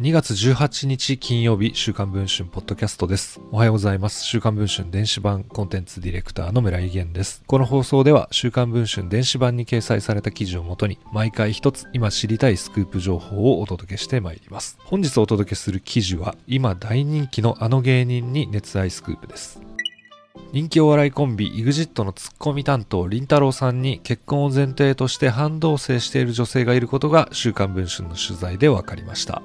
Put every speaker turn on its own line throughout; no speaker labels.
2月18日金曜日、週刊文春ポッドキャストです。おはようございます。週刊文春電子版コンテンツディレクターの村井源です。この放送では、週刊文春電子版に掲載された記事をもとに、毎回一つ今知りたいスクープ情報をお届けしてまいります。本日お届けする記事は、今大人気のあの芸人に熱愛スクープです。人気お笑いコンビ EXIT のツッコミ担当りんたろーさんに結婚を前提として半同棲している女性がいることが週刊文春の取材で分かりました。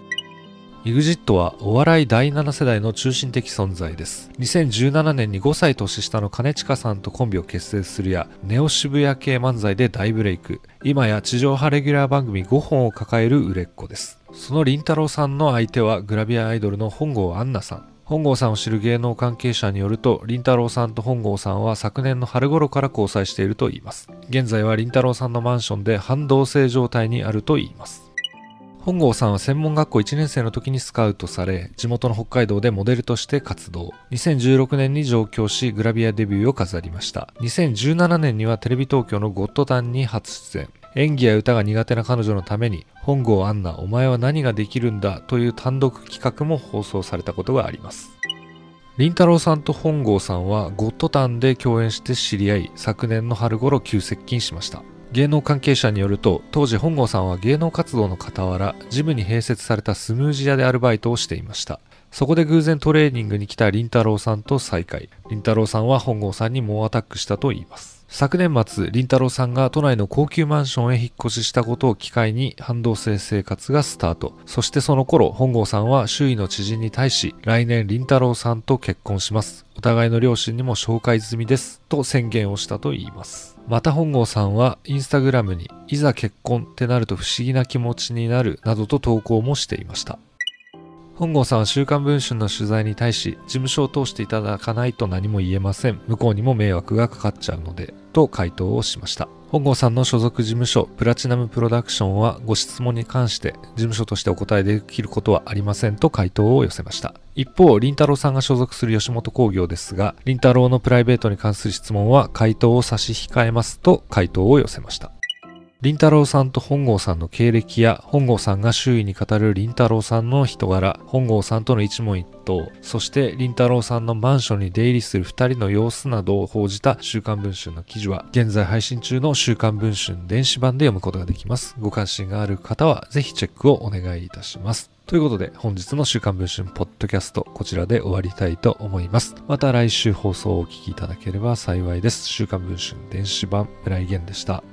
EXIT はお笑い第7世代の中心的存在です。2017年に5歳年下の兼近さんとコンビを結成するや、ネオ渋谷系漫才で大ブレイク。今や地上波レギュラー番組5本を抱える売れっ子です。そのりんたろーさんの相手はグラビアアイドルの本郷杏奈さん。本郷さんを知る芸能関係者によると、りんたろーさんと本郷さんは昨年の春頃から交際しているといいます。現在はりんたろーさんのマンションで半同棲状態にあるといいます。本郷さんは専門学校1年生の時にスカウトされ、地元の北海道でモデルとして活動。2016年に上京し、グラビアデビューを飾りました。2017年にはテレビ東京のゴッドタンに初出演。演技や歌が苦手な彼女のために、本郷アンナ、お前は何ができるんだという単独企画も放送されたことがあります。りんたろーさんと本郷さんはゴッドタンで共演して知り合い、昨年の春頃急接近しました。芸能関係者によると、当時本郷さんは芸能活動の傍ら、ジムに併設されたスムージー屋でアルバイトをしていました。そこで偶然トレーニングに来たりんたろーさんと再会。りんたろーさんは本郷さんに猛アタックしたといいます。昨年末、りんたろーさんが都内の高級マンションへ引っ越ししたことを機会に反動性生活がスタート。そしてその頃、本郷さんは周囲の知人に対し、来年りんたろーさんと結婚します。お互いの両親にも紹介済みです。と宣言をしたといいます。また本郷さんはインスタグラムにいざ結婚ってなると不思議な気持ちになるなどと投稿もしていました。本郷さんは週刊文春の取材に対し、事務所を通していただかないと何も言えません。向こうにも迷惑がかかっちゃうので、と回答をしました。本郷さんの所属事務所、プラチナムプロダクションはご質問に関して事務所としてお答えできることはありませんと回答を寄せました。一方、林太郎さんが所属する吉本興業ですが、林太郎のプライベートに関する質問は回答を差し控えますと回答を寄せました。林太郎さんと本郷さんの経歴や本郷さんが周囲に語る林太郎さんの人柄、本郷さんとの一問一答、そして林太郎さんのマンションに出入りする二人の様子などを報じた週刊文春の記事は現在配信中の週刊文春電子版で読むことができます。ご関心がある方はぜひチェックをお願いいたします。ということで本日の週刊文春ポッドキャストこちらで終わりたいと思います。また来週放送をお聞きいただければ幸いです。週刊文春電子版村井源でした。